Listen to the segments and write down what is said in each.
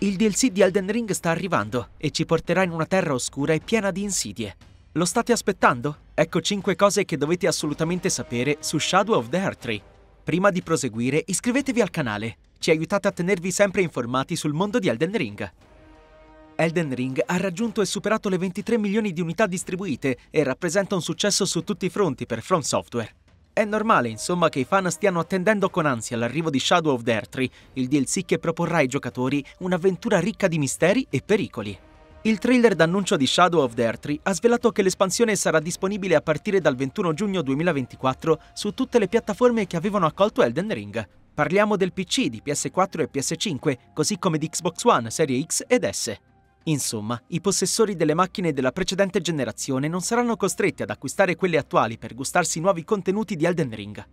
Il DLC di Elden Ring sta arrivando e ci porterà in una terra oscura e piena di insidie. Lo state aspettando? Ecco 5 cose che dovete assolutamente sapere su Shadow of the Earth Prima di proseguire, iscrivetevi al canale. Ci aiutate a tenervi sempre informati sul mondo di Elden Ring. Elden Ring ha raggiunto e superato le 23 milioni di unità distribuite e rappresenta un successo su tutti i fronti per From Software. È normale, insomma, che i fan stiano attendendo con ansia l'arrivo di Shadow of Earth il DLC che proporrà ai giocatori un'avventura ricca di misteri e pericoli. Il trailer d'annuncio di Shadow of Earth ha svelato che l'espansione sarà disponibile a partire dal 21 giugno 2024 su tutte le piattaforme che avevano accolto Elden Ring. Parliamo del PC, di PS4 e PS5, così come di Xbox One, Serie X ed S. Insomma, i possessori delle macchine della precedente generazione non saranno costretti ad acquistare quelle attuali per gustarsi nuovi contenuti di Elden Ring.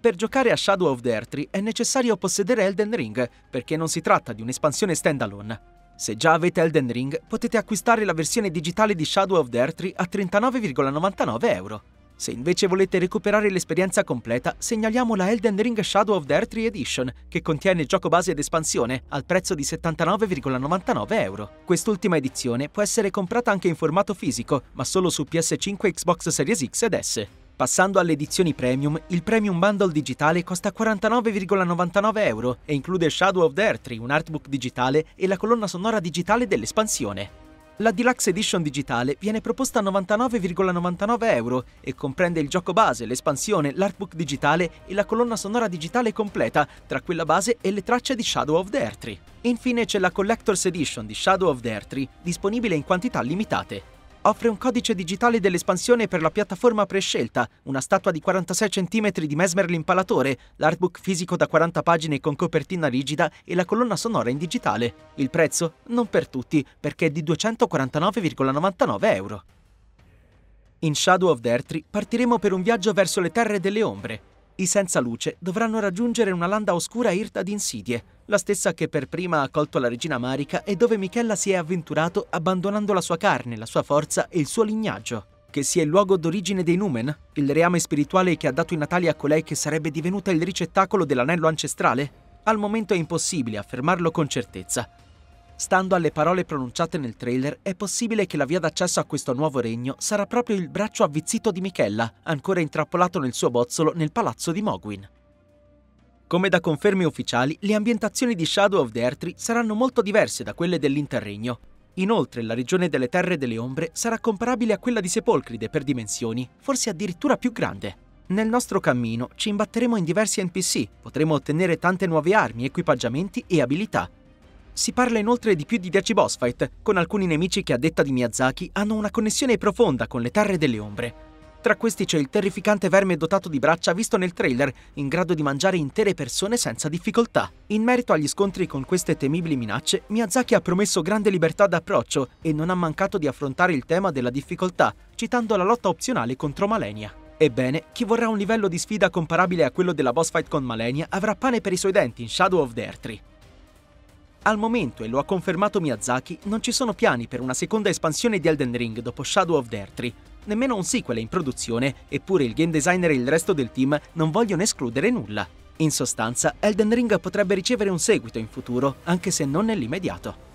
Per giocare a Shadow of the Earth è necessario possedere Elden Ring, perché non si tratta di un'espansione standalone. Se già avete Elden Ring, potete acquistare la versione digitale di Shadow of the Earth a 39,99 euro. Se invece volete recuperare l'esperienza completa, segnaliamo la Elden Ring Shadow of the Earth Edition, che contiene il gioco base ed espansione, al prezzo di 79,99 euro. Quest'ultima edizione può essere comprata anche in formato fisico, ma solo su PS5, Xbox Series X ed S. Passando alle edizioni premium, il Premium Bundle digitale costa 49,99 euro e include Shadow of the Earth, un artbook digitale e la colonna sonora digitale dell'espansione. La Deluxe Edition digitale viene proposta a 99,99 euro e comprende il gioco base, l'espansione, l'artbook digitale e la colonna sonora digitale completa, tra quella base e le tracce di Shadow of the Earth. Infine c'è la Collector's Edition di Shadow of the Earth, disponibile in quantità limitate offre un codice digitale dell'espansione per la piattaforma prescelta, una statua di 46 cm di Mesmer l'impalatore, l'artbook fisico da 40 pagine con copertina rigida e la colonna sonora in digitale. Il prezzo? Non per tutti, perché è di 249,99 euro. In Shadow of the Earth partiremo per un viaggio verso le terre delle ombre, i senza luce dovranno raggiungere una landa oscura irta di insidie, la stessa che per prima ha colto la regina Marica e dove Michella si è avventurato abbandonando la sua carne, la sua forza e il suo lignaggio. Che sia il luogo d'origine dei Numen, il reame spirituale che ha dato i natali a colei che sarebbe divenuta il ricettacolo dell'anello ancestrale? Al momento è impossibile affermarlo con certezza, Stando alle parole pronunciate nel trailer, è possibile che la via d'accesso a questo nuovo regno sarà proprio il braccio avvizzito di Michella, ancora intrappolato nel suo bozzolo nel palazzo di Mogwin. Come da conferme ufficiali, le ambientazioni di Shadow of the Earth saranno molto diverse da quelle dell'Interregno. Inoltre, la regione delle Terre delle Ombre sarà comparabile a quella di Sepolcride per dimensioni, forse addirittura più grande. Nel nostro cammino ci imbatteremo in diversi NPC, potremo ottenere tante nuove armi, equipaggiamenti e abilità, si parla inoltre di più di 10 boss fight, con alcuni nemici che a detta di Miyazaki hanno una connessione profonda con le terre delle ombre. Tra questi c'è il terrificante verme dotato di braccia visto nel trailer, in grado di mangiare intere persone senza difficoltà. In merito agli scontri con queste temibili minacce, Miyazaki ha promesso grande libertà d'approccio e non ha mancato di affrontare il tema della difficoltà, citando la lotta opzionale contro Malenia. Ebbene, chi vorrà un livello di sfida comparabile a quello della boss fight con Malenia avrà pane per i suoi denti in Shadow of the Earth al momento, e lo ha confermato Miyazaki, non ci sono piani per una seconda espansione di Elden Ring dopo Shadow of the Earth. Nemmeno un sequel è in produzione, eppure il game designer e il resto del team non vogliono escludere nulla. In sostanza, Elden Ring potrebbe ricevere un seguito in futuro, anche se non nell'immediato.